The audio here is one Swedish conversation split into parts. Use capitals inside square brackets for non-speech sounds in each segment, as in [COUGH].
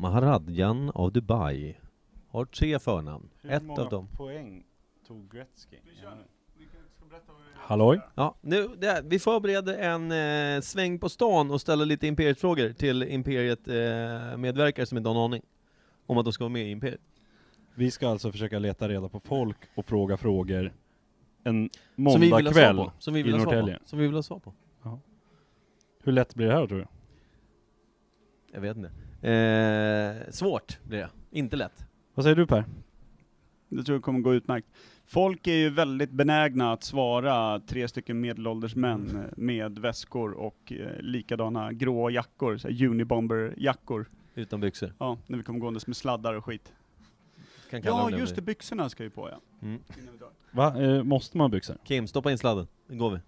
Maharadjan av Dubai har tre förnamn. Hur Ett många av dem. poäng tog Gretzky? Halloj? Ja, nu, det, vi förbereder en eh, sväng på stan och ställer lite Imperiet-frågor till Imperiet eh, medverkare som inte har en aning om att de ska vara med i Imperiet. Vi ska alltså försöka leta reda på folk och fråga frågor en Som vi vill ha svar måndagkväll vi i vill ha svar på. Norrtälje. Som vi vill ha svar på. Hur lätt blir det här tror du? Jag vet inte. Eh, svårt blir det. Inte lätt. Vad säger du Per? Det tror jag kommer gå utmärkt. Folk är ju väldigt benägna att svara tre stycken medelålders män eh, med väskor och eh, likadana grå jackor, så här Unibomber-jackor. Utan byxor. Ja, när vi kommer gåendes med sladdar och skit. Kan kalla Ja, dem just det, byxorna ska ju på ja. Mm. Va? Eh, måste man ha byxor? Kim, stoppa in sladden. Nu går vi.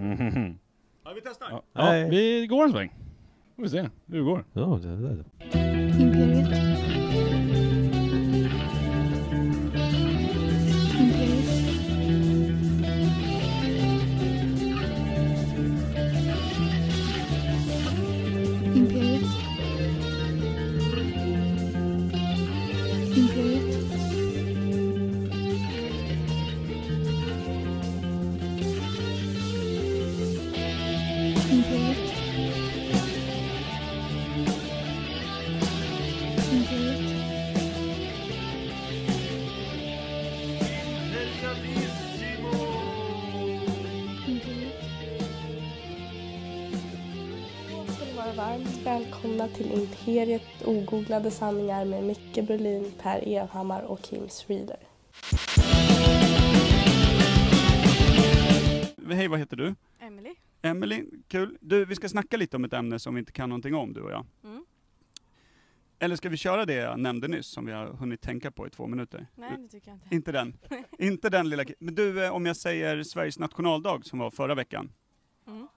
Mhm. Ja, vi testar. Ja, ja, vi går en sväng. Får vi se hur det går. Ja, det, det, det. Imperiet. Imperiet. Imperiet. Imperiet. Imperiet. Välkomna till Imperiet ogooglade sanningar med Micke Berlin, Per Evhammar och Kim Reader. Hej, vad heter du? Emily. Emily, kul. Du, vi ska snacka lite om ett ämne som vi inte kan någonting om, du och jag. Mm. Eller ska vi köra det jag nämnde nyss, som vi har hunnit tänka på i två minuter? Nej, det tycker jag inte. Inte den. [LAUGHS] inte den lilla Men du, eh, om jag säger Sveriges nationaldag som var förra veckan. Mm.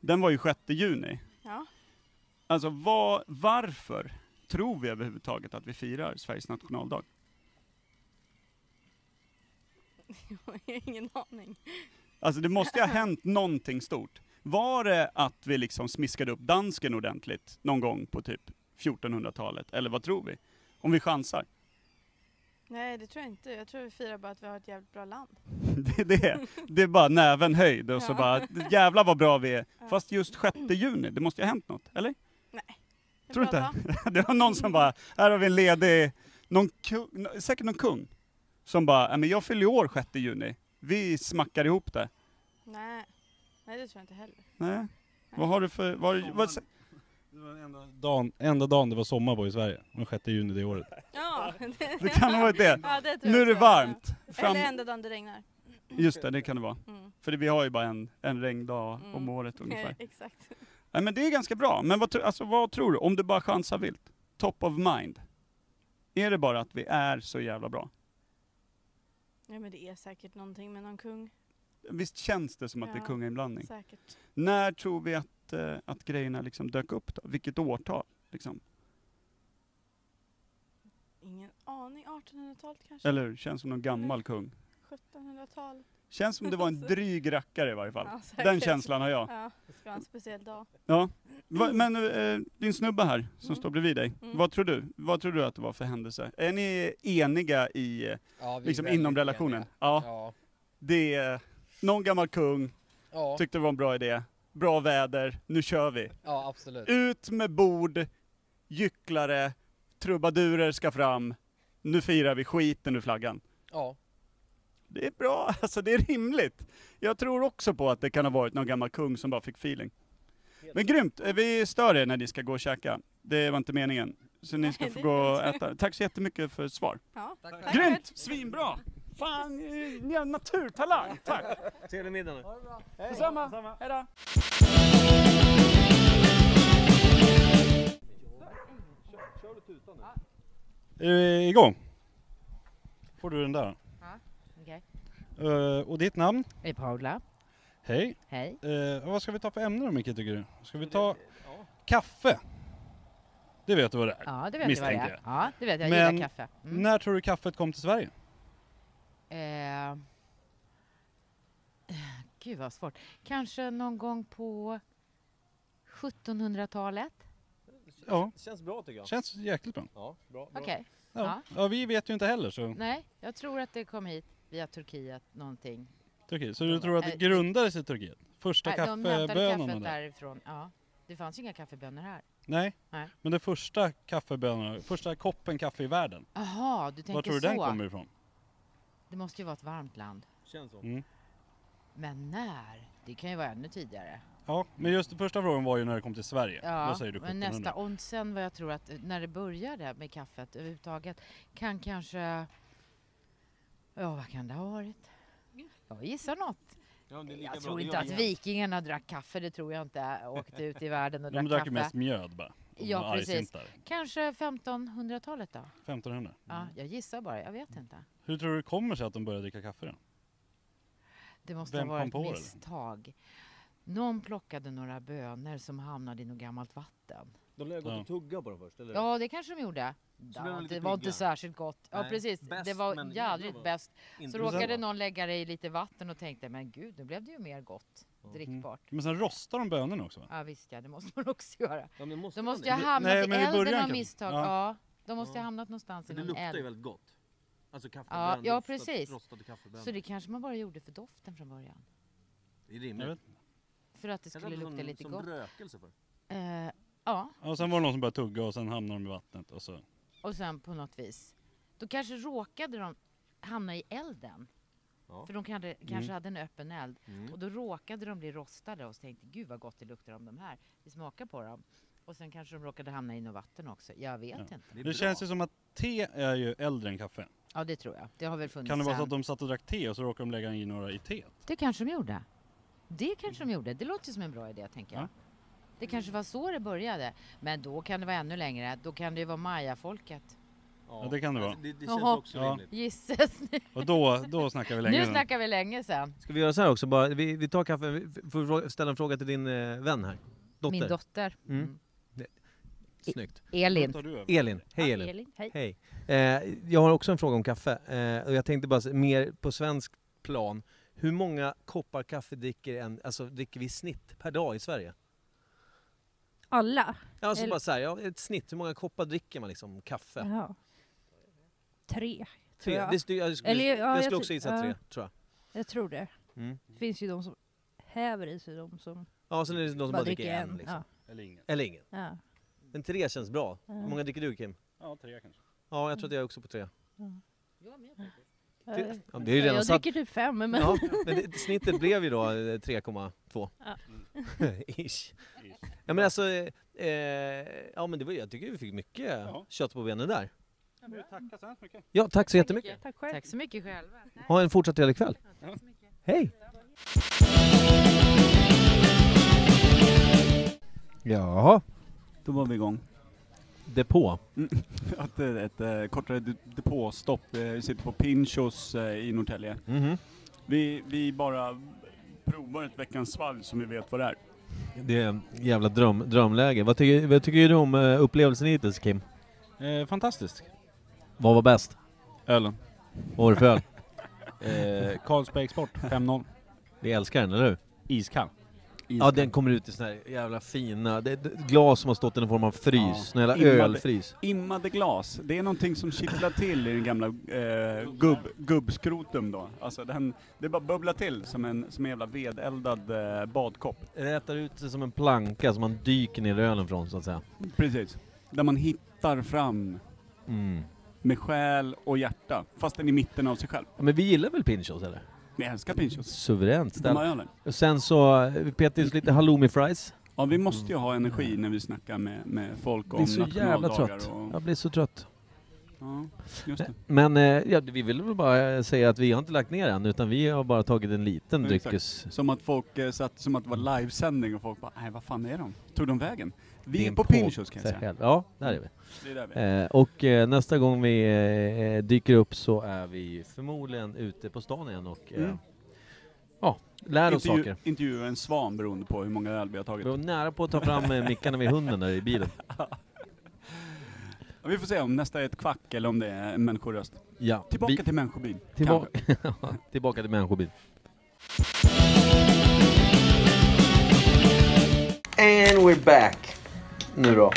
Den var ju 6 juni. Alltså vad, varför tror vi överhuvudtaget att vi firar Sveriges nationaldag? [LAUGHS] Jag har ingen aning. Alltså det måste ju ha [LAUGHS] hänt någonting stort. Var det att vi liksom smiskade upp dansken ordentligt någon gång på typ 1400-talet? Eller vad tror vi? Om vi chansar. Nej, det tror jag inte. Jag tror vi firar bara att vi har ett jävligt bra land. [LAUGHS] Det är det. Det är bara näven höjd och så bara, jävla vad bra vi är. Fast just 6 juni, det måste ju ha hänt något, eller? Är Tror du inte? [LAUGHS] Det var någon som bara, här har vi en ledig, någon kung, säkert någon kung, som bara, "Ja, men jag fyller ju år 6 juni. Vi smackar ihop det. Nej. Nej, det tror jag inte heller. Nej. Vad har du för, vad, vad, Det var den enda dagen, enda dagen det var sommar på i Sverige. Den 6 juni det året. Ja, [LAUGHS] det, det kan ha varit det. [LAUGHS] Ja, det Nu är det varmt. Fram, Eller enda dagen det regnar. just det, det kan det vara. Mm. För det, vi har ju bara en, en regndag om Mm. året ungefär. Exakt. Nej men det är ganska bra. Men vad, alltså, vad tror du? Om du bara chansar vilt. Top of mind. Är det bara att vi är så jävla bra? Ja, men det är säkert någonting med någon kung. Visst känns det som att det är Ja, kungainblandning? Säkert. När tror vi att, eh, att grejerna liksom dök upp då? Vilket årtal? Liksom? Ingen aning. 1800-talet kanske? Eller hur? Känns som någon gammal kung. 1700-tal? Känns som det var en [LAUGHS] dryg rackare i varje fall. Ja. Den känslan har jag. Ja, ska vara en speciell dag. Ja. Va, men eh, din snubbe här, som Mm. står bredvid dig. Mm. Vad tror du? Vad tror du att det var för händelse? Är ni eniga i, eh, Ja, är liksom inom relationen? Ja. Ja. Det är någon gammal kung, Ja. tyckte det var en bra idé. Bra väder, nu kör vi. ja, absolut. Ut med bord, gycklare, trubadurer ska fram. Nu firar vi skiten ur flaggan. Ja. Det är bra, [LAUGHS] alltså det är rimligt. Jag tror också på att det kan ha varit någon gammal kung som bara fick feeling. Men grymt, Eh, vi stör er när ni ska gå och käka. Det var inte meningen. Så ni ska få gå och äta. Tack så jättemycket för svar. Ja. Tack, Tack. Grymt! Svinbra! Fan, eh, ni har naturtalang! Tack! Trevlig middag nu. Detsamma! Hejdå! Är du igång? Får du den där? Eh, och ditt namn? Det är Paula. Hej. Hej. Eh, vad ska vi ta för ämne då Micke tycker du? Ska vi ta kaffe? Det vet du vad det är? Ja, det vet jag vad det Misstänker är. jag. Ja, det vet jag. Jag Men gillar kaffe. Mm. När tror du kaffet kom till Sverige? Eh, gud vad svårt. Kanske någon gång på 1700-talet? Ja, Känns bra tycker jag. känns jäkligt bra. Ja, bra, bra. Okej. Ja. Ja. ja, vi vet ju inte heller så. Nej, jag tror att det kom hit via Turkiet någonting. Turkiet. Så du tror att det Nej, grundades i Turkiet? Första kaffebönorna där? därifrån. Ja. Det fanns ju inga kaffebönor här. Nej. Nej. Men den första kaffebönorna, första koppen kaffe i världen. Jaha, du Var tänker tror du så. den kommer ifrån? Det måste ju vara ett varmt land. Känns så. Mm. Men när? Det kan ju vara ännu tidigare. Ja, men just första frågan var ju när det kom till Sverige. Ja, Då säger du men 1700. nästa, och sen vad jag tror att när det började med kaffet överhuvudtaget kan kanske, ja vad kan det ha varit? Jag gissar något. Ja, det är lika Jag bra. tror inte att vi vikingarna drack kaffe, det tror jag inte. Åkte ut i världen och De drack drack ju kaffe. mest mjöd bara. Ja, precis. Kanske 1500-talet då? 1500. Ja, jag gissar bara, jag vet inte. Hur tror du det kommer sig att de började dricka kaffe då? Det måste Vem ha varit ett misstag. Någon plockade några bönor som hamnade i något gammalt vatten. De lär gått Ja. och tugga på dem först, eller? Ja, det kanske de gjorde. Det var inte pigga. särskilt gott. Ja, Nej, precis. bäst, det var jädrigt bäst. Inte Så råkade någon lägga det i lite vatten och tänkte, men gud, nu blev det ju mer gott. Drickbart. Men sen rostar de bönorna också va? Ja, visst ja, det måste man också göra. Ja, men måste De måste det? ju ha Det- hamnat nej, i men i elden av misstag. Ja. Ja. de måste Ja. ha hamnat någonstans För i det någon luktar ju eld. väldigt gott. Alltså kaffe, Ja, ja, rostat- precis. Rostade kaffebönor. Så det kanske man bara gjorde för doften från början. Det är rimligt. För att det skulle som, lukta lite som gott. rökelse för. Eh, ja, Och sen var det någon som började tugga och sen hamnade de i vattnet och så. Och sen på något vis. Då kanske råkade de hamna i elden. Ja. För de kanske, kanske Mm. hade en öppen eld. Mm. Och då råkade de bli rostade och tänkte gud vad gott det luktar om de här. Vi smakar på dem. Och sen kanske de råkade hamna i något vatten också. Jag vet Ja. inte. Det, Det känns ju som att te är ju äldre än kaffe. Ja det tror jag. Det har väl funnits Kan det vara så att de satt och drack te och så råkade de lägga i några i teet? Det kanske de gjorde. Det kanske de gjorde. Det låter som en bra idé tänker jag. Ja. Det kanske var så det började. Men då kan det vara ännu längre. Då kan det ju vara mayafolket. Ja, det kan det vara. Alltså, Det, det känns Jaha. också Ja. rimligt. Gisses. Och då, då snackar vi [LAUGHS] länge. Nu snackar vi länge sen. Ska vi göra så här också? Bara, vi, vi tar kaffe, vi får frå- ställa en fråga till din eh, vän här. Dotter. Min dotter. Mm. Mm. Snyggt. Elin. Då tar du över. Elin, hej Elin. Elin. Hej. Hej. Eh, jag har också en fråga om kaffe. Eh, och jag tänkte bara mer på svensk plan. Hur många koppar kaffe dricker, en, alltså, dricker vi i snitt per dag i Sverige? Alla? Alltså Eller- bara så här, ja, ett snitt, hur många koppar dricker man liksom kaffe? Jaha. Tre, tror Tre? jag. Det, jag skulle, Eller, ja, jag jag skulle tror- också gissa ja. tre, tror jag. Jag tror det. Mm. Det finns ju de som häver i sig, de som Ja, sen är det de som bara, dricker en. Liksom. Ja. Eller ingen. Eller ingen. Ja. Men tre känns bra. Ja. Hur många dricker du Kim? Ja, tre kanske. Ja, jag tror att jag är också på tre. Ja, Det- ja, det är ju redan jag satt- dricker typ fem, men... Ja, men det, snittet blev ju då eh, 3,2. [LAUGHS] Ja. [LAUGHS] Ish. Ja men alltså, eh, ja men det var, jag tycker vi fick mycket Ja. kött på benen där. Vill tacka så hemskt mycket. Ja, tack så jättemycket. Tack själv. Tack så mycket själva. Ha en fortsatt trevlig kväll. Hej! Jaha, Då var vi igång. Depå. [LAUGHS] Att, eh, ett eh, kortare de- depåstopp. Eh, Vi sitter på Pinchos i Norrtälje. Mhm. Vi, vi bara provar ett veckans svalg som vi vet vad det är. Det är en jävla dröm, drömläge. Vad tycker, vad tycker du om upplevelsen hittills Kim? Eh, fantastiskt. Vad var bäst? Ölen. Vad var det för öl? [LAUGHS] Eh, Carlsberg Export 5-0. Vi älskar den, eller hur? Iskall. Ja, den kommer ut i såna här jävla fina, det är ett glas som har stått i någon form av frys, Ja. sån jävla Immade- ölfrys. Immade glas, det är någonting som kittlar till i den gamla eh, gubb, gubbskrotum då. Alltså den, det bara bubblar till som en, som en jävla vedeldad eh, badkopp. Rätar ut sig som en planka som man dyker ner ölen från så att säga. Precis. Där man hittar fram Mm. med själ och hjärta, fast den i mitten av sig själv. Ja, men vi gillar väl Pinchos eller? Vi älskar Pinchos. Suveränt De ställ. har. Och sen så, petade just lite halloumi fries. Ja, vi måste ju ha energi när vi snackar med, med folk Jag om blir så jävla nationaldagar trött. och... Jag blir så trött. Ja. Men eh, ja, vi vill väl bara säga att vi har inte lagt ner än, utan vi har bara tagit en liten Exakt. dryckes... Som att folk eh, satt, som att det var livesändning och folk bara, nej vad fan är de? Tog de vägen? Vi är på Pinchos kan jag säga. Ja, där är vi. Det är där vi är. Eh, och eh, nästa gång vi eh, dyker upp så är vi förmodligen ute på stan igen och Mm. ja, lär oss Intervju, saker. intervjua en svan beroende på hur många öl vi har tagit. Vi var nära på att ta fram eh, mickarna vid hunden där i bilen. [LAUGHS] Ja, vi får se om nästa är ett kvack eller om det är en människoröst. Ja, Tillbaka vi, till människobyn. tillbaka, [LAUGHS] tillbaka till människobil. And we're back. Nu då.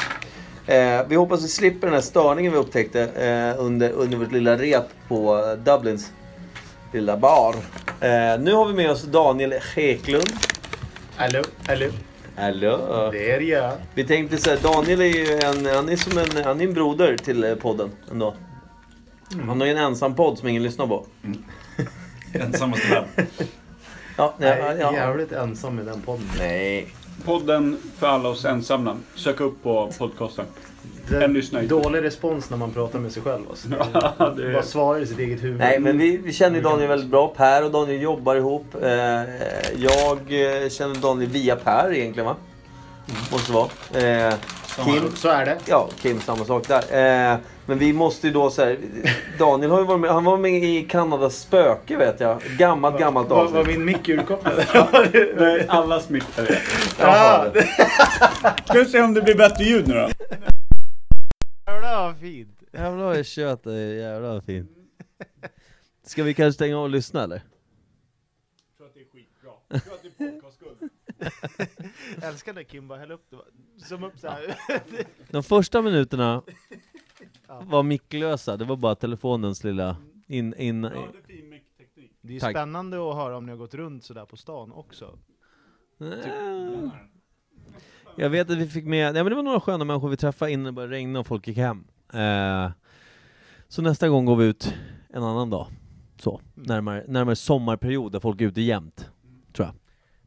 Eh, vi hoppas vi slipper den här störningen vi upptäckte eh, under, under vårt lilla rep på Dublins lilla bar. Eh, nu har vi med oss Daniel Heklund. Hallå, hallå. Hallå! Det är jag. Vi tänkte så här, Daniel är ju en, han är som en, han är en broder till eh, podden ändå. Han har ju en ensam podd som ingen lyssnar på. [LAUGHS] Ensammaste vän. Ja, Jag nej, är ja. jävligt ensam i den podden. nej. Podden för alla oss ensamma. Sök upp på podcasten. Det En lyssnar dålig respons när man pratar med sig själv. Alltså. [LAUGHS] Ja, det är- Bara svarar i sitt eget huvud. Nej, men vi, vi känner Daniel väldigt bra. Per och Daniel jobbar ihop. Eh, jag eh, känner Daniel via Per egentligen va? Måste vara. Kim, Så är det. ja, Kim samma sak där. Eh, men vi måste ju då så här, Daniel har ju varit med, han var med i Kanadas spöke vet jag. Gammalt, gammalt Var, var avsnitt. min mick urkopplad? [LAUGHS] [LAUGHS] Nej, alla smittade. Jaha. Ska vi se om det blir bättre ljud nu då? Jävlar vad fint. Jävlar vad kött det är, jävlar vad fint. Ska vi kanske stänga av och lyssna eller? Jag tror att det är skitbra. Jag tror att det är. [LAUGHS] Jag älskar när Kim bara häller upp det. Som upp så här. [LAUGHS] De första minuterna var micklösa, det var bara telefonens lilla in, in, Ja, det är fin. Det är Tack. spännande att höra om ni har gått runt sådär på stan också. Eh, Jag vet att vi fick med, ja men det var några sköna människor vi träffade innan det började regna och folk gick hem. Eh, så nästa gång går vi ut en annan dag. Så, närmare, närmare sommarperiod där folk är ute jämt.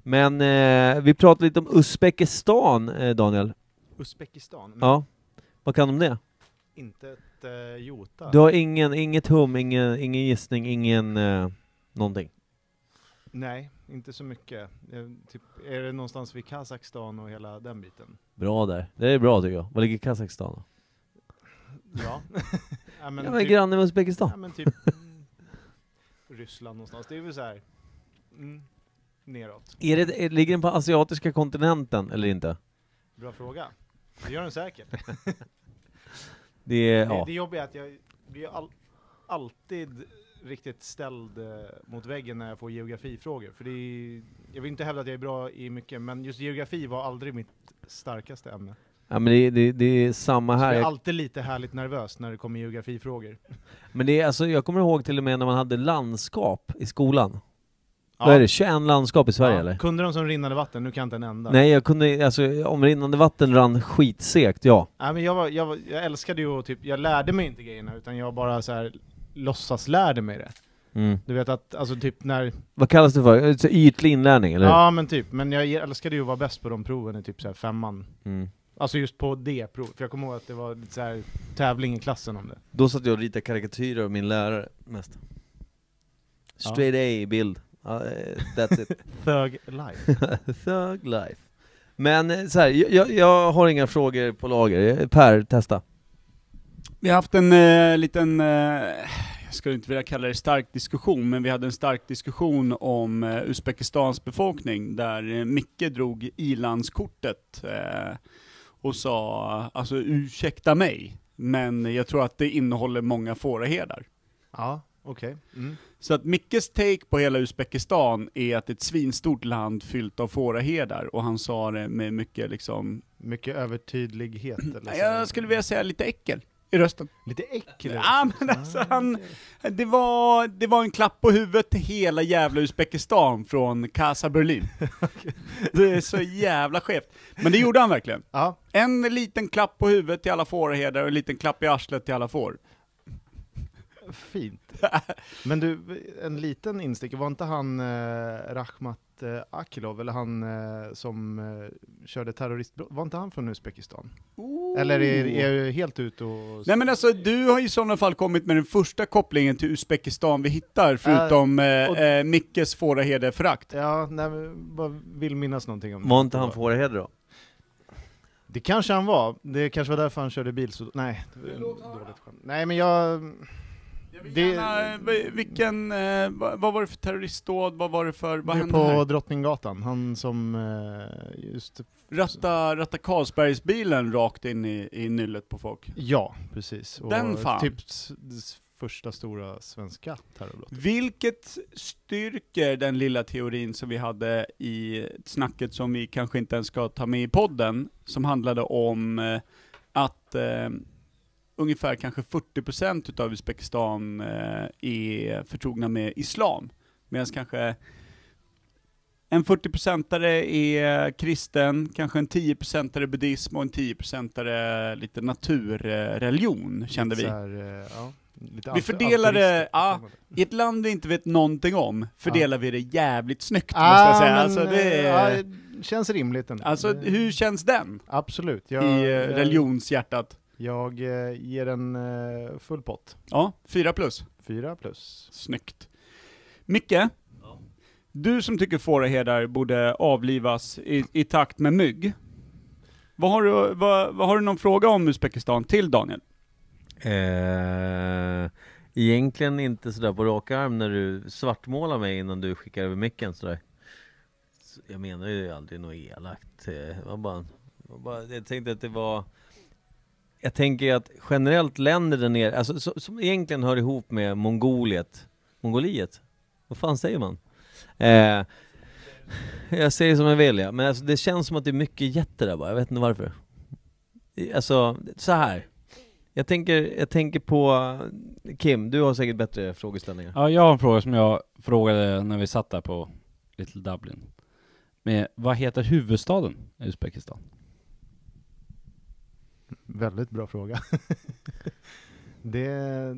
Men eh, vi pratade lite om Uzbekistan, eh, Daniel. Uzbekistan? Ja. Vad kan du om det? Inte ett uh, jota? Du har ingen, inget hum, ingen, ingen gissning, ingen eh, någonting? Nej, inte så mycket. Eh, typ, är det någonstans vid Kazakstan och hela den biten? Bra där. Det är bra tycker jag. Var ligger Kazakstan då? Ja. [LAUGHS] ja, men ja men typ, granne med Uzbekistan. ja, men typ mm, Ryssland någonstans. Det är väl så här mm, neråt. Är det, ligger den på asiatiska kontinenten eller inte? Bra fråga. Det gör den säkert. [LAUGHS] Det är, Det, ja. det jobbiga är att jag blir all, alltid riktigt ställd eh, mot väggen när jag får geografifrågor. För det är, jag vill inte hävda att jag är bra i mycket, men just geografi var aldrig mitt starkaste ämne. ja men det, det, det är samma Så här. jag är alltid lite härligt nervös när det kommer geografifrågor. men det är, alltså, jag kommer ihåg till och med när man hade landskap i skolan. Vad är det? 21 landskap i Sverige Ja, eller? Kunde de som rinnande vatten? Nu kan jag inte en enda. Nej jag kunde, alltså om rinnande vatten rann skitsegt, ja. Nej men jag, var, jag, var, jag älskade ju att typ, jag lärde mig inte grejerna utan jag bara så här låtsas lärde mig det. Mm. Du vet att, alltså typ när, Vad kallas det för? Så Ytlig inlärning eller? ja men typ, men jag älskade ju att vara bäst på de proven i typ så här femman. Mm. Alltså just på det provet, för jag kommer ihåg att det var lite så här tävling i klassen om det. Då satt jag och ritade karikatyrer av min lärare mest. Straight A i bild. Ja, eh, that's it. [LAUGHS] Thug life. [LAUGHS] Thug life. Men eh, så här, jag- jag, har inga frågor på lager. Per, testa. Vi har haft en eh, liten, eh, jag skulle inte vilja kalla det stark diskussion, men vi hade en stark diskussion om eh, Uzbekistans befolkning, där eh, Micke drog ilandskortet eh, och sa, alltså ursäkta mig, men jag tror att det innehåller många fåraherdar. Ja, okej. Mm. Så att Mickes take på hela Uzbekistan är att det är ett svinstort land fyllt av fåraherdar, och han sa det med mycket liksom, Mycket övertydlighet eller så jag skulle vilja säga lite äckel i rösten. Lite äckel. Ja men alltså han, det var, det var en klapp på huvudet till hela jävla Uzbekistan från Casa Berlin. [LAUGHS] Det är så jävla skevt. Men det gjorde han verkligen. Ja, En liten klapp på huvudet till alla fårherdar och en liten klapp i arslet till alla får. Fint. [LAUGHS] Men du, en liten instick, var inte han eh, Rahmat eh, Akilov, eller han eh, som eh, körde terroristbrott, var inte han från Uzbekistan? Eller är, är du helt ute och... Nej men alltså du har i sådana fall kommit med den första kopplingen till Uzbekistan vi hittar, förutom eh, och- eh, Mickes fåraherdeförakt. Ja, nej, men bara vill minnas någonting om det. Var inte han fåraheder då? Det kanske han var, det kanske var därför han körde bil så... Nej, det var dåligt skämt. Nej men jag... Jag vill Det- gärna, eh, vilken, eh, vad, var det för terroristdåd, vad var det för, vad det hände på här? Drottninggatan, han som eh, just... Ratta, ratta Carlsbergsbilen rakt in i, i nyllet på folk. Ja, precis. Och Den fan. Typ första stora svenska terrorbrottet. Vilket styrker den lilla teorin som vi hade i snacket som vi kanske inte ens ska ta med i podden, som handlade om eh, att eh, ungefär kanske 40% utav Uzbekistan eh, är förtrogna med islam. Medan kanske en 40-procentare är kristen, kanske en 10-procentare buddhism och en 10-procentare lite naturreligion, kände Lite vi. här, eh, ja, lite Vi altruistiskt. ja, I ett land vi inte vet någonting om fördelar vi det jävligt snyggt måste Ah, jag säga. men, Alltså, det eh, är, ja, känns rimligt ändå. alltså hur känns den Absolut. Jag, i religionshjärtat? Jag eh, ger en eh, full pott. Ja, fyra plus. Fyra plus. Snyggt. Micke, du som tycker fåraherdar borde avlivas i, i takt med mygg. Vad har, du, vad, vad har du någon fråga om Uzbekistan till Daniel? Eh, egentligen inte sådär på rak arm när du svartmålar mig innan du skickar över micken sådär. Så Jag menar ju aldrig något elakt. Eh, Det var bara, det var bara, jag tänkte att det var jag tänker att generellt länder där nere, alltså som, som egentligen hör ihop med Mongoliet Mongoliet? Vad fan säger man? Eh, jag säger som jag vill ja, men alltså, det känns som att det är mycket jätter där bara, jag vet inte varför. Alltså, så här. Jag tänker, jag tänker på, Kim, du har säkert bättre frågeställningar. Ja, jag har en fråga som jag frågade när vi satt där på Little Dublin. Med, vad heter huvudstaden i Uzbekistan? Väldigt bra fråga. [LAUGHS] det,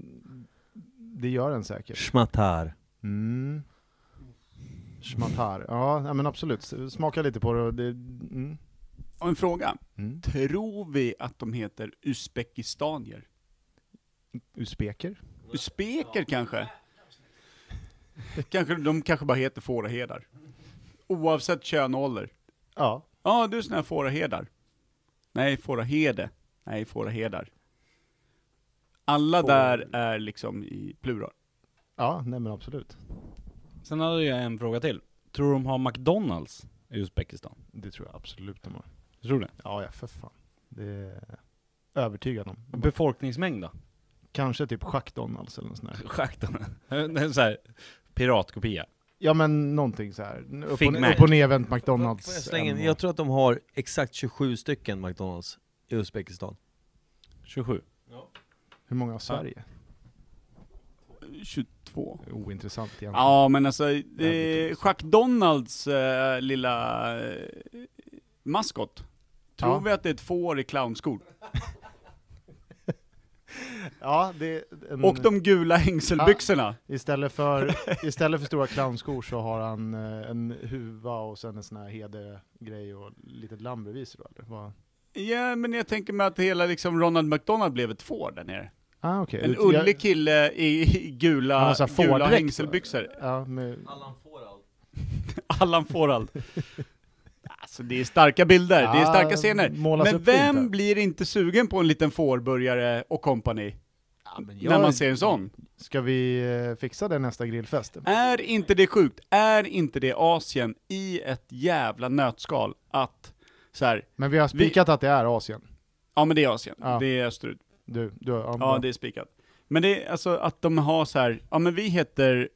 det gör den säkert. Schmatar. Mm. Schmatar. Ja, men absolut. Smaka lite på det och det... Mm. Och en fråga. Mm. Tror vi att de heter uzbekistanier? Uzbeker? Uzbeker kanske? kanske? De kanske bara heter fåraherdar. Oavsett kön och ålder. Ja. Ja, du är sån här fåraherdar. Nej, fåraherde. Nej, fåraherdar. Alla Får- där är liksom i plural. Ja, nej men absolut. Sen hade jag en fråga till. Tror du de har McDonalds i Uzbekistan? Det tror jag absolut de har. Jag tror det. Ja, ja för fan. Det är övertygad om. Befolkningsmängd då? Kanske typ Jack Donalds eller något sånt där. [LAUGHS] Är så här piratkopia. Ja men någonting så här. Upp och, upp och nervänt McDonalds. Får jag slänga in? Jag tror att de har exakt 27 stycken McDonalds i Uzbekistan. 27. Hur många har Sverige? 22. Ointressant egentligen. Ja, men alltså, Jävligt Jack Donalds eh, lilla eh, maskot. Tror Ja. vi att det är ett får i clownskor? [LAUGHS] Ja, det en, Och de gula hängselbyxorna. istället, för, istället för stora clownskor så har han eh, en huva och sen en sån här hedergrej och litet lamm bredvid sig då eller? Ja, men jag tänker mig att hela liksom Ronald McDonald blev ett får där nere. Ah, okej. En ullig kille i, gula, här gula hängselbyxor. Ja, med, Allan Fårald. [LAUGHS] Allan Fårald. Alltså det är starka bilder, det är starka Ja, scener. målas Men upp fint vem där. blir inte sugen på en liten fårburgare och kompani? ja, När man ser en sån. Ska vi eh, fixa det nästa grillfest? Är inte det sjukt? Är inte det Asien i ett jävla nötskal att så här, Men vi har spikat att det är Asien. ja men det är Asien, Ja. det är österut. Du, du, ja, Ja, det är spikat. Men det är alltså att de har så här, ja men vi heter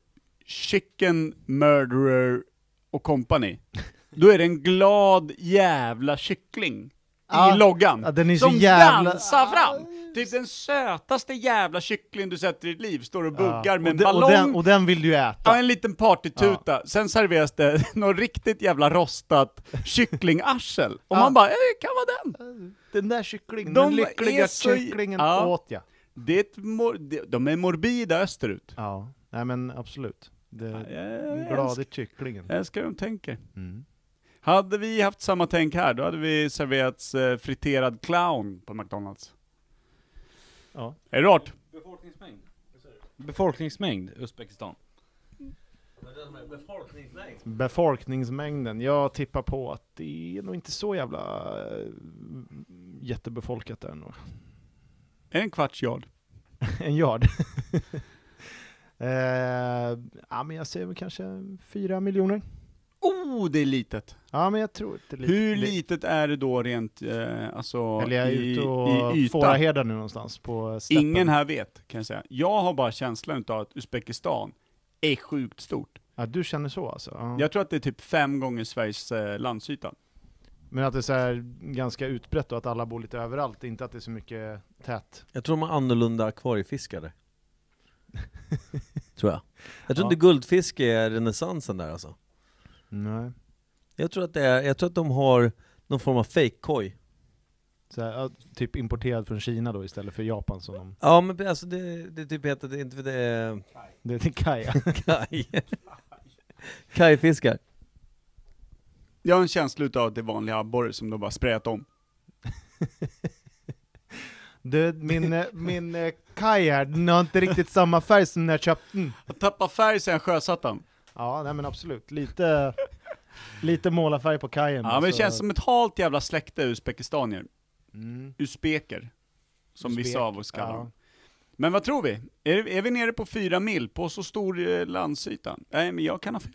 Chicken Murderer och Company. [LAUGHS] Då är det en glad jävla kyckling i loggan. ja, den är så som jävla- dansar fram! Typ den sötaste jävla kyckling du sett i ditt liv, står och buggar Ja, med en och, ballong. och, den, och den vill du äta. Ja, en liten partytuta. Sen serveras det [LAUGHS] något riktigt jävla rostat kycklingarsel. Och Ja. man bara, eh, det kan vara den. Den där kycklingen, De den lyckliga så- kycklingen Ja. åt jag. Det är mor- de- är morbida österut. Ja, nej men absolut. Det, Ja, jag, glade kycklingen. jag älskar hur de tänker. Mm. Hade vi haft samma tänk här, då hade vi serverats eh, friterad clown på McDonalds. Ja. Är det rart? Befolkningsmängd? Befolkningsmängd, Uzbekistan. Befolkningsmängden, jag tippar på att det är nog inte så jävla eh, jättebefolkat där nog. En kvarts yard? [LAUGHS] en yard. [LAUGHS] eh, ja men jag säger väl kanske fyra miljoner. Oh, det är litet! Ja men jag tror är lite. Hur litet är det då rent, eh, alltså, Eller jag är i, ute i och yta? fåraherdar nu någonstans på steppen. Ingen här vet, kan jag säga. Jag har bara känslan av att Uzbekistan är sjukt stort. Ja du känner så alltså? Ja. Jag tror att det är typ fem gånger Sveriges eh, landsyta. Men att det är så här ganska utbrett och att alla bor lite överallt, inte att det är så mycket tät. Jag tror de har annorlunda akvariefiskare. [LAUGHS] tror jag. Jag tror Ja. inte guldfiske är renässansen där alltså. Nej. Jag tror att det är, jag tror att de har någon form av fake-koj. Typ importerad från Kina då istället för Japan som de... Ja men alltså det, det typ heter, det inte för det är Det är [LAUGHS] kaj. Kajfiskar. Jag har en känsla utav att det är vanliga abborre som de bara sprayat om. [LAUGHS] Du, min, eh, min eh, kaj här, den har inte riktigt samma färg som när jag köpte den. Jag tappar färg sen jag sjösatt den. Ja, nej men absolut. Lite, lite målarfärg på kajen. Ja men det alltså. känns som ett halt jävla släkte uzbekistanier. Mm. Uzbeker. Som Uzbek, vissa av oss kallar ja. dem. Men vad tror vi? Är, är vi nere på fyra mil på så stor eh, landsyta? Nej men jag kan ha fel.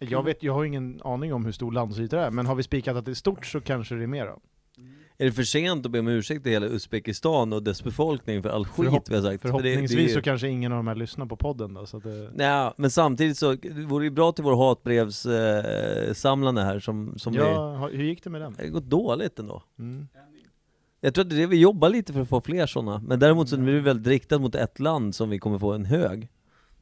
Jag, vet, jag har ingen aning om hur stor landsyta det är, men har vi spikat att det är stort så kanske det är mer då. Är det för sent att be om ursäkt till hela Uzbekistan och dess befolkning för all skit Förhopp- vi har sagt? För det- Förhoppningsvis det är ju- så kanske ingen av de här lyssnar på podden då, så att det... Nej, men samtidigt så det vore ju bra till vår hatbrevssamlande eh, här som, som ja, ha- hur gick det med den? vi... Det har gått dåligt ändå. Mm. Jag tror att det är det vi jobbar lite för att få fler sådana, men däremot så är det väldigt riktat mot ett land som vi kommer få en hög.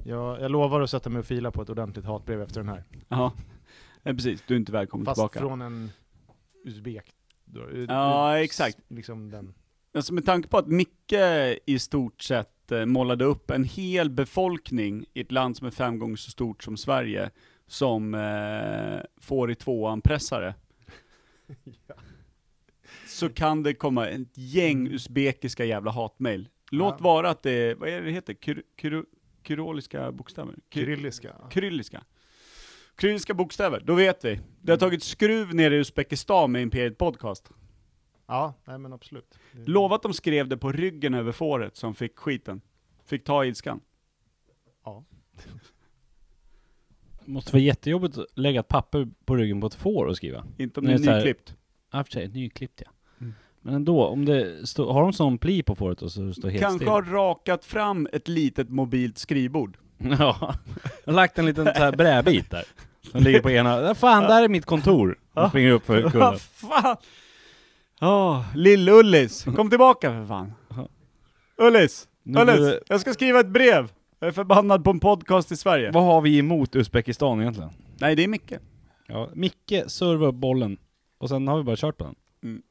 Jag, jag lovar att sätta mig och fila på ett ordentligt hatbrev efter den här. Ja, [LAUGHS] ja precis. Du är inte välkommen Fast tillbaka. från en uzbek. Då. Ja, exakt. Liksom den. Alltså med tanke på att Micke i stort sett eh, målade upp en hel befolkning i ett land som är fem gånger så stort som Sverige, som eh, får i tvåan pressare. [LAUGHS] Så kan det komma ett gäng usbekiska jävla hatmejl. Låt Ja. vara att det är, vad är det det heter? Kyr, kyr, kyroliska bokstäver? Kyr, Kyrilliska. Kyrilliska. Kyrilliska bokstäver, då vet vi. Det har tagit skruv nere i Uzbekistan med Imperiet Podcast. Ja, nej men absolut. Lova att de skrev det på ryggen över fåret som fick skiten. Fick ta ilskan. Ja. [LAUGHS] Måste vara jättejobbigt att lägga ett papper på ryggen på ett får och skriva. Inte om det är nyklippt. Ja, för sig, nyklippt ja. Mm. Men ändå, om det står, har de sån pli på fåret och så står helt Kanske still? har rakat fram ett litet mobilt skrivbord. [LAUGHS] Ja, jag har lagt en liten så här brädbit där. [LAUGHS] Som ligger på ena, där fan där är mitt kontor. Jag springer upp för kullen. Fan! Ja, Lill-Ullis, kom tillbaka för fan. Ullis! Nu blir Ullis! det- Jag ska skriva ett brev! Jag är förbannad på en podcast i Sverige. Vad har vi emot Uzbekistan egentligen? Nej, det är Micke. Ja, Micke servar upp bollen. Och sen har vi bara kört på den.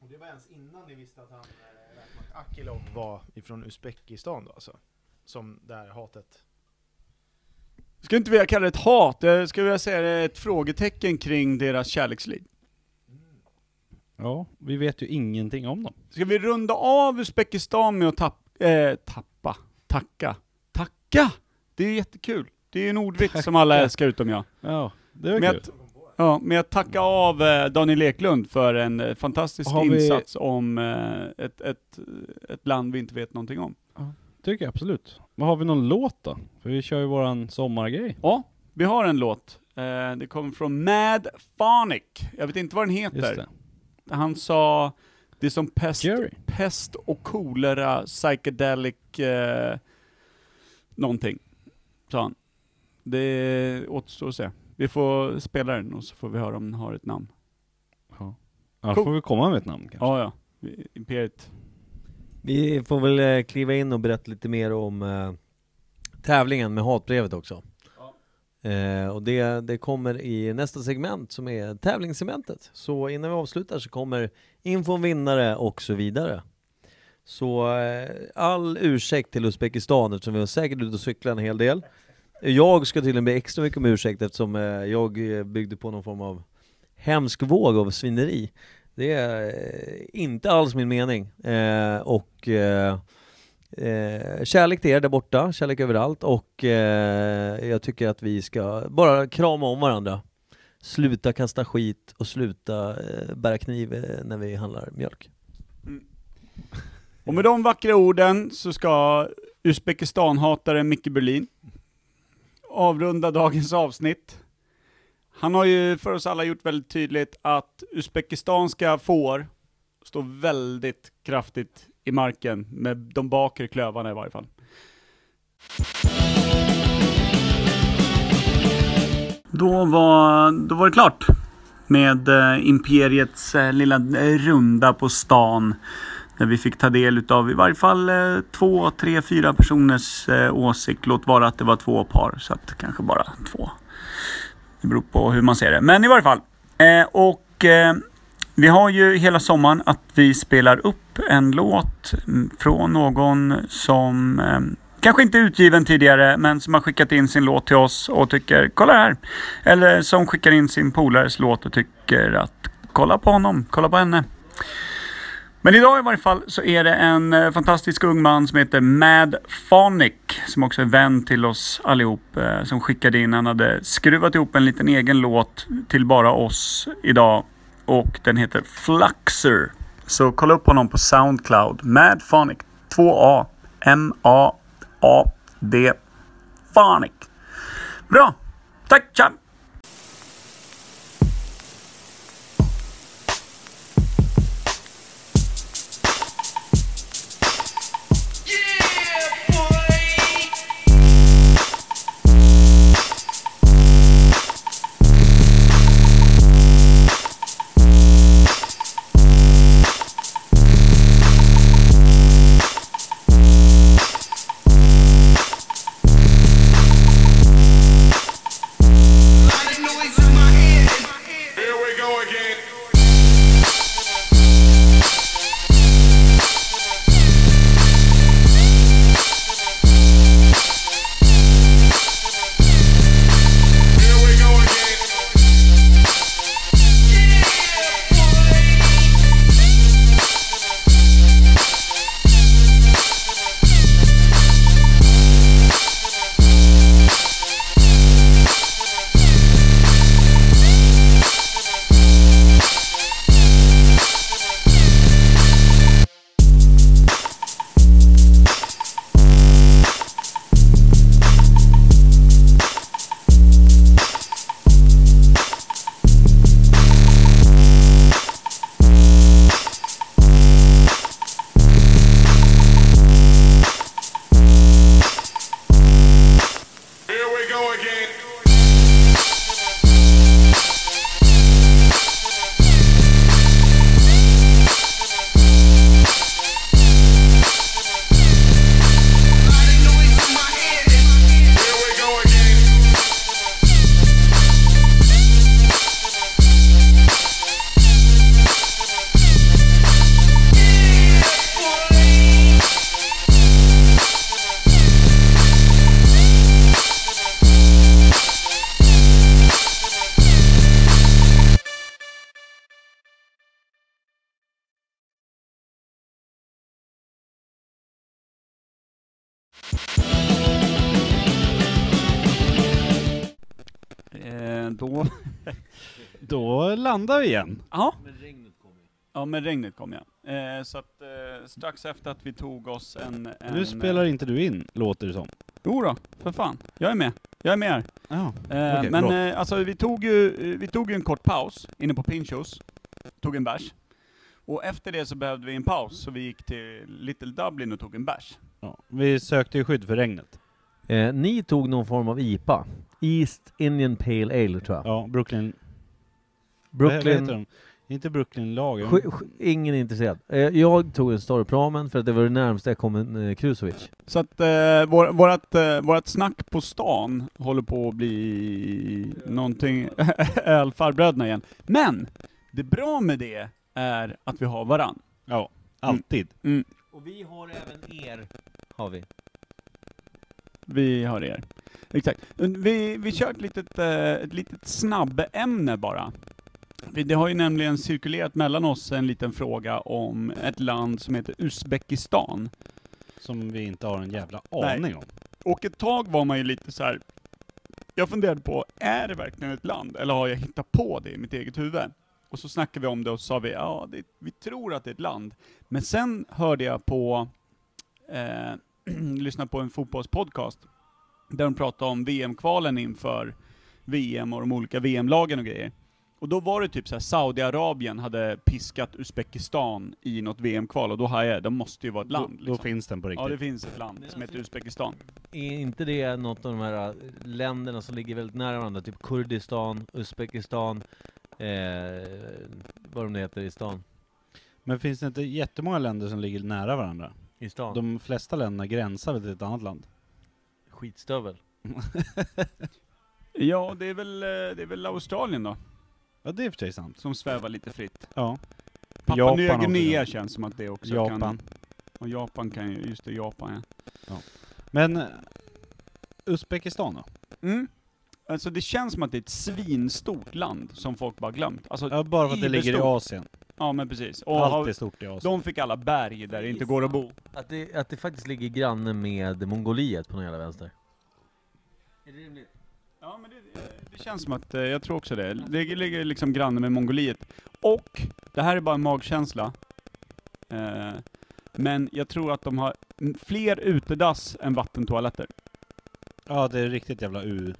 Och det var ens innan ni visste att han, eh, Akilov var ifrån Uzbekistan då alltså? Som det här hatet. Ska inte vilja kalla det ett hat, jag skulle vilja säga det är ett frågetecken kring deras kärleksliv. Ja, vi vet ju ingenting om dem. Ska vi runda av Uzbekistan med att tapp, eh, tappa, tacka, tacka! Det är jättekul. Det är ju en ordvits som alla älskar utom jag. Ja, det var Med kul. att, ja, med att tacka av eh, Daniel Eklund för en eh, fantastisk Har vi- insats om eh, ett, ett, ett land vi inte vet någonting om. Tycker jag absolut. Men har vi någon låt då? För vi kör ju våran sommargrej. Ja, vi har en låt. Eh, det kommer från Mad Phonic. Jag vet inte vad den heter. Han sa, det är som pest, Jerry. pest och kolera, psychedelic, eh, någonting. Sa han. Det återstår att se. Vi får spela den och så får vi höra om den har ett namn. Ja. Ja, Cool. får vi komma med ett namn kanske. Ja, ja. Imperiet. Vi får väl eh, kliva in och berätta lite mer om eh, tävlingen med hatbrevet också. Eh, och det, det kommer i nästa segment som är tävlingssegmentet. Så innan vi avslutar så kommer info om vinnare och så vidare. Så eh, all ursäkt till Uzbekistan eftersom vi var säkert ute och cykla en hel del. Jag ska tydligen be extra mycket om ursäkt eftersom eh, jag eh, byggde på någon form av hemsk våg av svineri. Det är eh, inte alls min mening. Eh, och eh, eh, kärlek till er där borta, kärlek överallt och eh, jag tycker att vi ska bara krama om varandra. Sluta kasta skit och sluta eh, bära kniv eh, när vi handlar mjölk. Mm. Och med de vackra orden så ska Uzbekistan-hataren Micke Berlin avrunda dagens avsnitt. Han har ju för oss alla gjort väldigt tydligt att uzbekistanska får står väldigt kraftigt i marken, med de bakre klövarna i varje fall. Då var, då var det klart. med eh, Imperiets eh, lilla eh, runda på stan. Där vi fick ta del utav i varje fall eh, två, tre, fyra personers åsikt. Låt vara att det var två par, så att kanske bara två. Det beror på hur man ser det. Men i varje fall. Eh, och eh, vi har ju hela sommaren att vi spelar upp en låt från någon som eh, kanske inte är utgiven tidigare men som har skickat in sin låt till oss och tycker kolla här. Eller som skickar in sin polares låt och tycker att kolla på honom, kolla på henne. Men idag i varje fall så är det en eh, fantastisk ung man som heter Mad Phonic som också är vän till oss allihop eh, som skickade in. Han hade skruvat ihop en liten egen låt till bara oss idag och den heter Fluxer. Så kolla upp honom på Soundcloud. Mad Phonic 2A M-A-A-D Phonic. Bra! Tack, tja! Då landar vi igen. Ja. Ja, men regnet kom ja. Eh, så att eh, strax efter att vi tog oss en... en Nu spelar inte du in, låter det som. Jo då, för fan. Jag är med. Jag är med här. Ja. Eh, Okej, men eh, alltså vi tog, ju, eh, vi tog ju en kort paus inne på Pinchos. Tog en bärs. Och efter det så behövde vi en paus, så vi gick till Little Dublin och tog en bärs. Ja. Vi sökte ju skydd för regnet. Eh, ni tog någon form av IPA. East Indian Pale Ale tror jag. Ja, Brooklyn... Vad heter Brooklyn... de? Inte Brooklyn sk- ingen är intresserad. Eh, jag tog en Storpramen för att det var det närmaste jag kom en eh, Krusovic. Så att eh, vår, vårat, eh, vårat snack på stan håller på att bli någonting, [LAUGHS] ölfarbröderna igen. Men, det bra med det är att vi har varann. Ja, alltid. Mm. Och vi har även er. Har vi. Vi har er. Exakt. Vi, vi kör ett litet, eh, ett litet snabbämne bara. Det har ju nämligen cirkulerat mellan oss en liten fråga om ett land som heter Uzbekistan. Som vi inte har en jävla Nej. aning om. Och ett tag var man ju lite så här. Jag funderade på, är det verkligen ett land? Eller har jag hittat på det i mitt eget huvud? Och så snackade vi om det och sa vi, ja, det, vi tror att det är ett land. Men sen hörde jag på, eh, [CLEARS THROAT] lyssna på en fotbollspodcast, där de pratade om VM-kvalen inför VM och de olika VM-lagen och grejer. Och då var det typ så här, Saudiarabien hade piskat Uzbekistan i något VM-kval, och då hajade jag, de måste ju vara ett land. Då, då liksom. finns den på riktigt. Ja, det finns ett land som heter Uzbekistan. Är inte det något av de här äh, länderna som ligger väldigt nära varandra? Typ Kurdistan, Uzbekistan, eh, vad de nu heter i stan. Men finns det inte jättemånga länder som ligger nära varandra? I stan. De flesta länderna gränsar väl till ett annat land? Skitstövel. [LAUGHS] Ja, det är väl, eh, det är väl Australien då, Ja, det är för sig sant. som svävar lite fritt. Ja. Papua Japan Nya också, Guinea ja. känns som att det också Japan. kan... Och Japan kan ju, just det, Japan ja. Men eh, Uzbekistan då? Mm. Alltså det känns som att det är ett svinstort land som folk bara glömt. Alltså, Ja, bara för att det ligger i Iberstort. Asien. ja men precis. Och Allt har- är stort i Asien. de fick alla berg där det inte går att bo. Att det, att det faktiskt ligger granne med Mongoliet på någon jävla vänster. Är det rimligt? Ja men det, det känns som att, eh, jag tror också det. Det ligger liksom granne med Mongoliet. Och, det här är bara en magkänsla. Eh, men jag tror att de har fler utedass än vattentoaletter. Ja, det är riktigt jävla u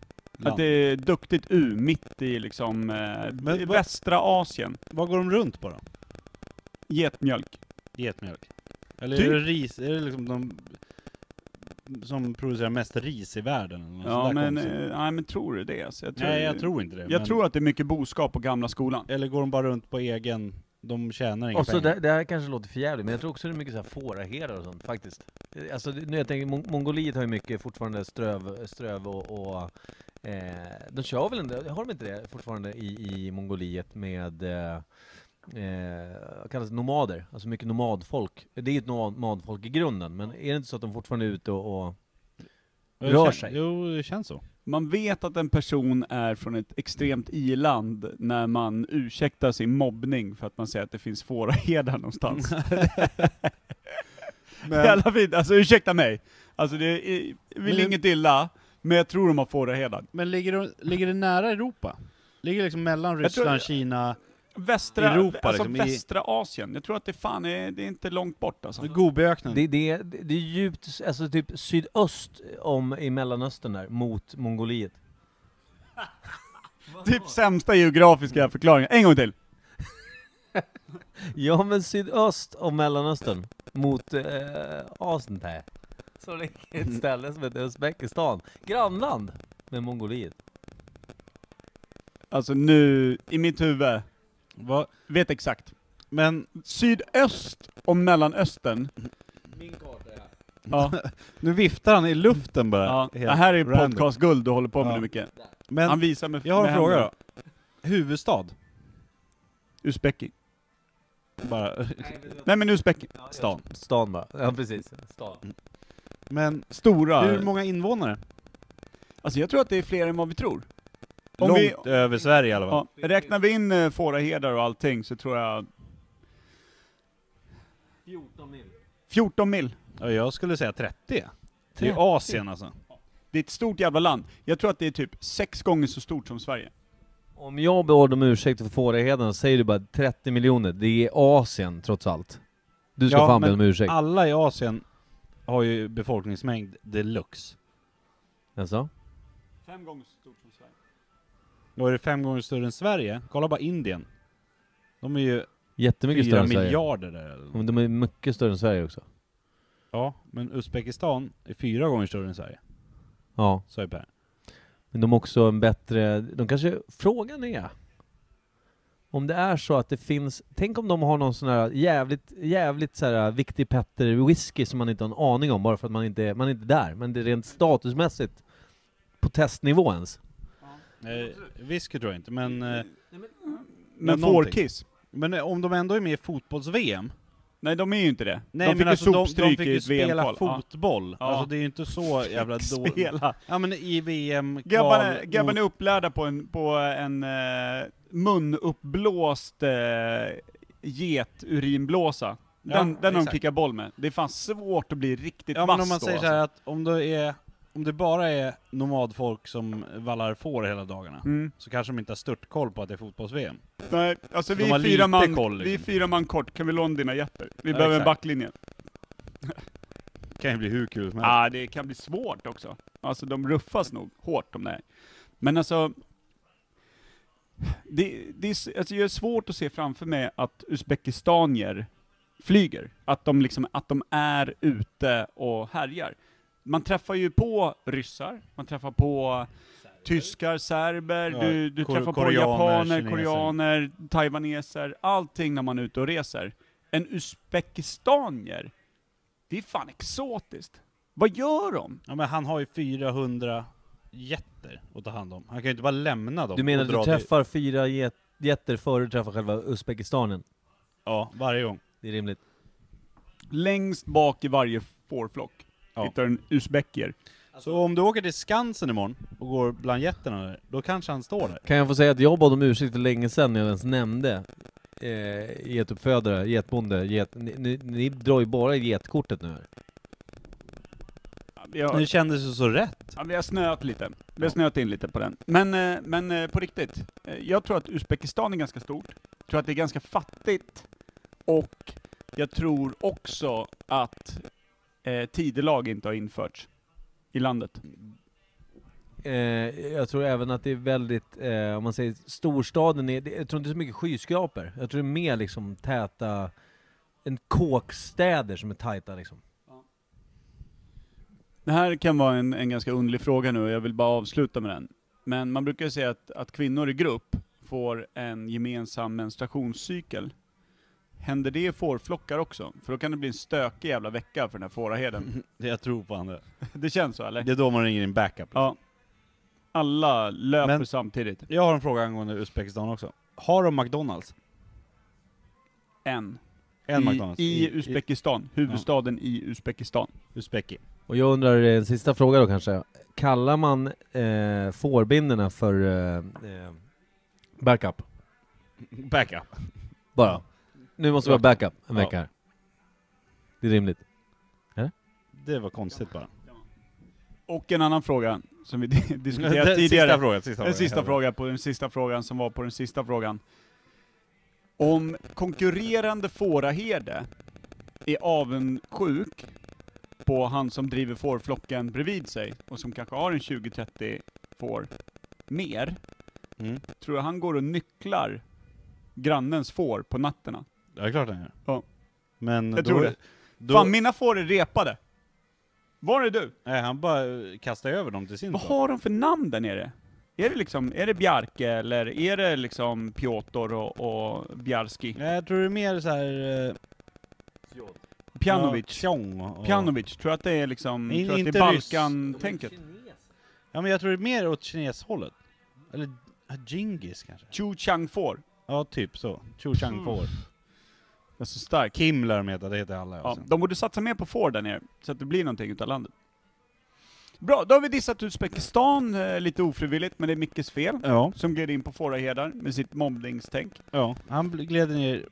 Att det är duktigt U, mitt i liksom eh, Men i vad- västra Asien. Vad går de runt på då? Getmjölk. Getmjölk? Eller Typ. är det ris? Är det liksom de som producerar mest ris i världen? Ja men, eh, nej men tror du det? Alltså, jag tror, Nej, jag tror inte det. Jag men- tror att det är mycket boskap på gamla skolan. Eller går de bara runt på egen... De tjänar inga Och så pengar? det, det här kanske låter för jävligt, men jag tror också det är mycket så här fåraherdar och sånt faktiskt. Eh, Alltså det- nu jag tänker, Mon- Mongoliet har ju mycket fortfarande ströv, ströv och, och eh, de kör väl ändå, har de inte det fortfarande i, i Mongoliet med eh, eh, kallas nomader? Alltså mycket nomadfolk. Det är ju ett nomadfolk i grunden, men är det inte så att de fortfarande är ute och, och rör sig? Jo, det känns så. Man vet att en person är från ett extremt i-land när man ursäktar sin mobbning för att man säger att det finns fåraherdar någonstans. [LAUGHS] Jävla fint, alltså ursäkta mig. Alltså det är, vill Men- inget illa, men jag tror de har fåraherdar. Men ligger det, ligger det nära Europa? Ligger det liksom mellan Jag tror- Ryssland, Kina, Västra, Europa, alltså liksom, i- västra Asien. Jag tror att det fan är, det är inte långt bort alltså. Gobiöknen? det, det, det, det är djupt, alltså typ sydöst om i Mellanöstern där, mot Mongoliet. [LAUGHS] Typ sämsta geografiska förklaringen. En gång till! [LAUGHS] Ja men sydöst om Mellanöstern, mot eh, Asien där. Så ligger ett ställe som heter Uzbekistan, grannland med Mongoliet. Alltså nu, i mitt huvud, Va? vet exakt. Men Sydöst om Mellanöstern. Min karta är här. Ja, [LAUGHS] nu viftar han i luften bara. ja. det här är random. podcastguld du håller på med Ja. nu Micke. Men Han visar med jag har en fråga då. Huvudstad? Uzbeki. Bara. Nej men Uzbeki. Stan. Stan bara, ja precis. Stan. Men Stora. hur många invånare? Alltså jag tror att det är fler än vad vi tror. Om Långt vi, över Sverige i alla fall. ja, räknar vi in uh, fåraherdar och allting så tror jag 14 mil. 14 mil. Ja, jag skulle säga 30. Det är 30. Asien alltså. Det är ett stort jävla land. Jag tror att det är typ sex gånger så stort som Sverige. Om jag ber om ursäkt för fåraheden säger du bara 30 miljoner, det är Asien trots allt. Du ska Ja, fan be om ursäkt. Alla i Asien har ju befolkningsmängd deluxe. Alltså? Fem gånger så stort som. Och är det fem gånger större än Sverige, kolla bara Indien. De är ju Jättemycket större fyra än Sverige. miljarder där. eller något. Men de är mycket större än Sverige också. Ja, men Uzbekistan är fyra gånger större än Sverige. Ja. Sa ju Per. Men de har också en bättre, de kanske, frågan är om det är så att det finns, tänk om de har någon sån här jävligt, jävligt så här viktig Petter whisky som man inte har en aning om bara för att man inte, man är inte där, men det är rent statusmässigt på testnivå ens. Eh, whisky tror jag inte, men, eh, Men någonting. fårkiss? men eh, om de ändå är med i fotbolls-VM. Nej de är ju inte det. Nej de fick men ju alltså de, de sopstryk fick i ju ett spela VM-kval. Ja. fotboll. Ja. Alltså det är ju inte så jävla dåligt. Spela. Ja men i VM Grabbarna, grabbarna är upplärda på en, på en uh, munuppblåst uh, geturinblåsa. Den, Ja, den har de exakt. kickat boll med. Det är fan svårt att bli riktigt Ja vass men om man då, säger alltså. så här att om det är om det bara är nomadfolk som vallar får hela dagarna, Mm. så kanske de inte har stört koll på att det är fotbolls-VM. Nej, alltså De vi är, fyra man, koll, vi är liksom. fyra man kort, kan vi låna dina jätter? Vi Ja, behöver en exakt. backlinje. [LAUGHS] kan ju bli hur kul som helst. Ja, ah, det kan bli svårt också. Alltså de ruffas nog hårt om det här. Men alltså, det, det, är, alltså, det är svårt att se framför mig att uzbekistanier flyger. Att de liksom, att de är ute och härjar. Man träffar ju på ryssar, man träffar på tyskar, serber, Ja, du, du träffar på japaner, kineser. koreaner, taiwaneser, allting när man är ute och reser. En uzbekistanier, det är fan exotiskt. Vad gör de? Ja men han har ju 400 jätter att ta hand om. Han kan ju inte bara lämna dem Du menar att du träffar fyra get- getter före du träffar själva Uzbekistanen? Ja, varje gång. Det är rimligt. Längst bak i varje fårflock Ja. hittar en uzbekier. Så om du åker till Skansen imorgon och går bland getterna där, då kanske han står där. Kan jag få säga att jag bad om ursäkt för länge sedan när jag ens nämnde eh, getuppfödare, getbonde, get, ni, ni, ni drar ju bara i getkortet nu har, Det kändes ju så rätt. ja, vi har snöat lite. Vi har snöat in lite på den. Men, eh, men eh, på riktigt, eh, jag tror att Uzbekistan är ganska stort. Jag tror att det är ganska fattigt. Och jag tror också att eh, tidelag inte har införts i landet. Eh, jag tror även att det är väldigt, eh, om man säger storstaden, är, jag tror inte det är så mycket skyskrapor. Jag tror det är mer liksom täta, en kåkstäder som är tajta liksom. Det här kan vara en, en ganska underlig fråga nu och jag vill bara avsluta med den. Men man brukar säga att, att kvinnor i grupp får en gemensam menstruationscykel. Händer det i fårflockar också? För då kan det bli en stökig jävla vecka för den här fåraherden. [LAUGHS] Jag tror på han det. [LAUGHS] Det känns så eller? Det är då man ringer in backup. Ja. Alla löper Men- samtidigt. Jag har en fråga angående Uzbekistan också. Har de McDonalds? En. En I, McDonalds? I Uzbekistan. Huvudstaden i Uzbekistan. Uzbeki. Och jag undrar, eh, en sista fråga då kanske. Kallar man eh, fårbinderna för eh, eh, backup? Backup. Bara. Nu måste vi ha backup en Ja. vecka här. Det är rimligt. Det var konstigt bara. Och en annan fråga som vi di- [LAUGHS] diskuterade [LAUGHS] tidigare. Sista frågan. Sista En frågan. sista fråga på den sista frågan som var på den sista frågan. Om konkurrerande fåraherde är avundsjuk på han som driver fårflocken bredvid sig och som kanske har en 20-30 får mer, Mm. tror jag han går och nycklar grannens får på nätterna. Ja, det är klart han gör. Ja. Men Jag då, tror det. Då, Fan, mina får är repade. Var är du? nej, han bara eh, kastar över dem till sin Vad har de för namn där nere? Är det liksom, är det Bjarke eller är det liksom Piotr och, och Bjarski? Nej, Jag tror det är mer så här... eh, Pjanovic. Ja, och, Pjanovic, tror att det är liksom, Nej, tror att det är. Balkan-tänket? Ja men jag tror det är mer åt kineshållet. Eller Djingis kanske? Chu Chang får. Ja, typ så. Chu Chang Mm. Är så stark. Kim lär de heta, det heter alla. Ja, alltså. de borde satsa mer på får där nere, så att det blir någonting utav landet. Bra, då har vi dissat Uzbekistan eh, lite ofrivilligt, men det är Mickes fel. ja. Som gled in på fåraherdar med sitt mobbningstänk. ja. Han gled ner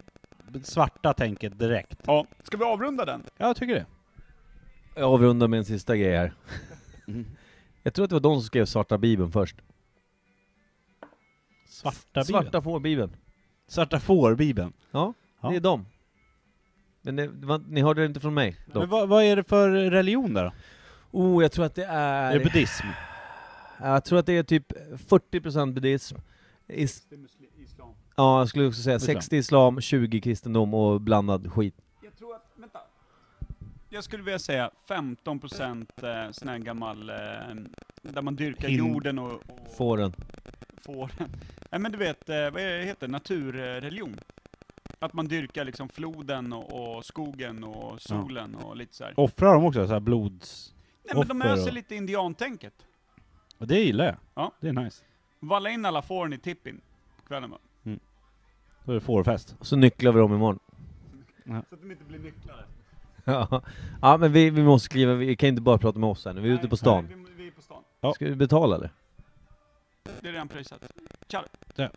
svarta tänket direkt. Ja, ska vi avrunda den? Ja, jag tycker det. Jag avrundar med en sista grej här. Mm. Jag tror att det var de som skrev Svarta Bibeln först. Svarta bibeln. Svarta får-bibeln. Svarta får-bibeln. Ja, Ja. det är de. Men det, var, ni hörde det inte från mig. Men dock. vad, vad är det för religion där då? Oh, jag tror att det är... Är det buddhism? Jag tror att det är typ 40% buddhism. Is, Islam. ja, jag skulle också säga Islam. 60 islam, 20 kristendom och blandad skit. Jag tror att, vänta. Jag skulle vilja säga 15% eh, sån här gammal, eh, där man dyrkar Hin- jorden och, och Fåren. fåren. Nej men du vet, eh, vad är det heter, naturreligion. Att man dyrkar liksom floden och, och skogen och solen och lite så här. Offrar de också så här blods... Nej men de offer öser och- lite indiantänket. Och det gillar jag. Ja. Det är nice. Valla in alla fåren i tippin på kvällen va? Då är det fårfest. Och så nycklar vi dem imorgon. Så att de inte blir nycklade. [LAUGHS] Ja, ja men vi, vi måste skriva, vi kan inte bara prata med oss här nu, vi är ute på stan. Nej, vi, vi är på stan. Ja. Ska vi betala eller? Det är redan pröjsat. Tja! Ja.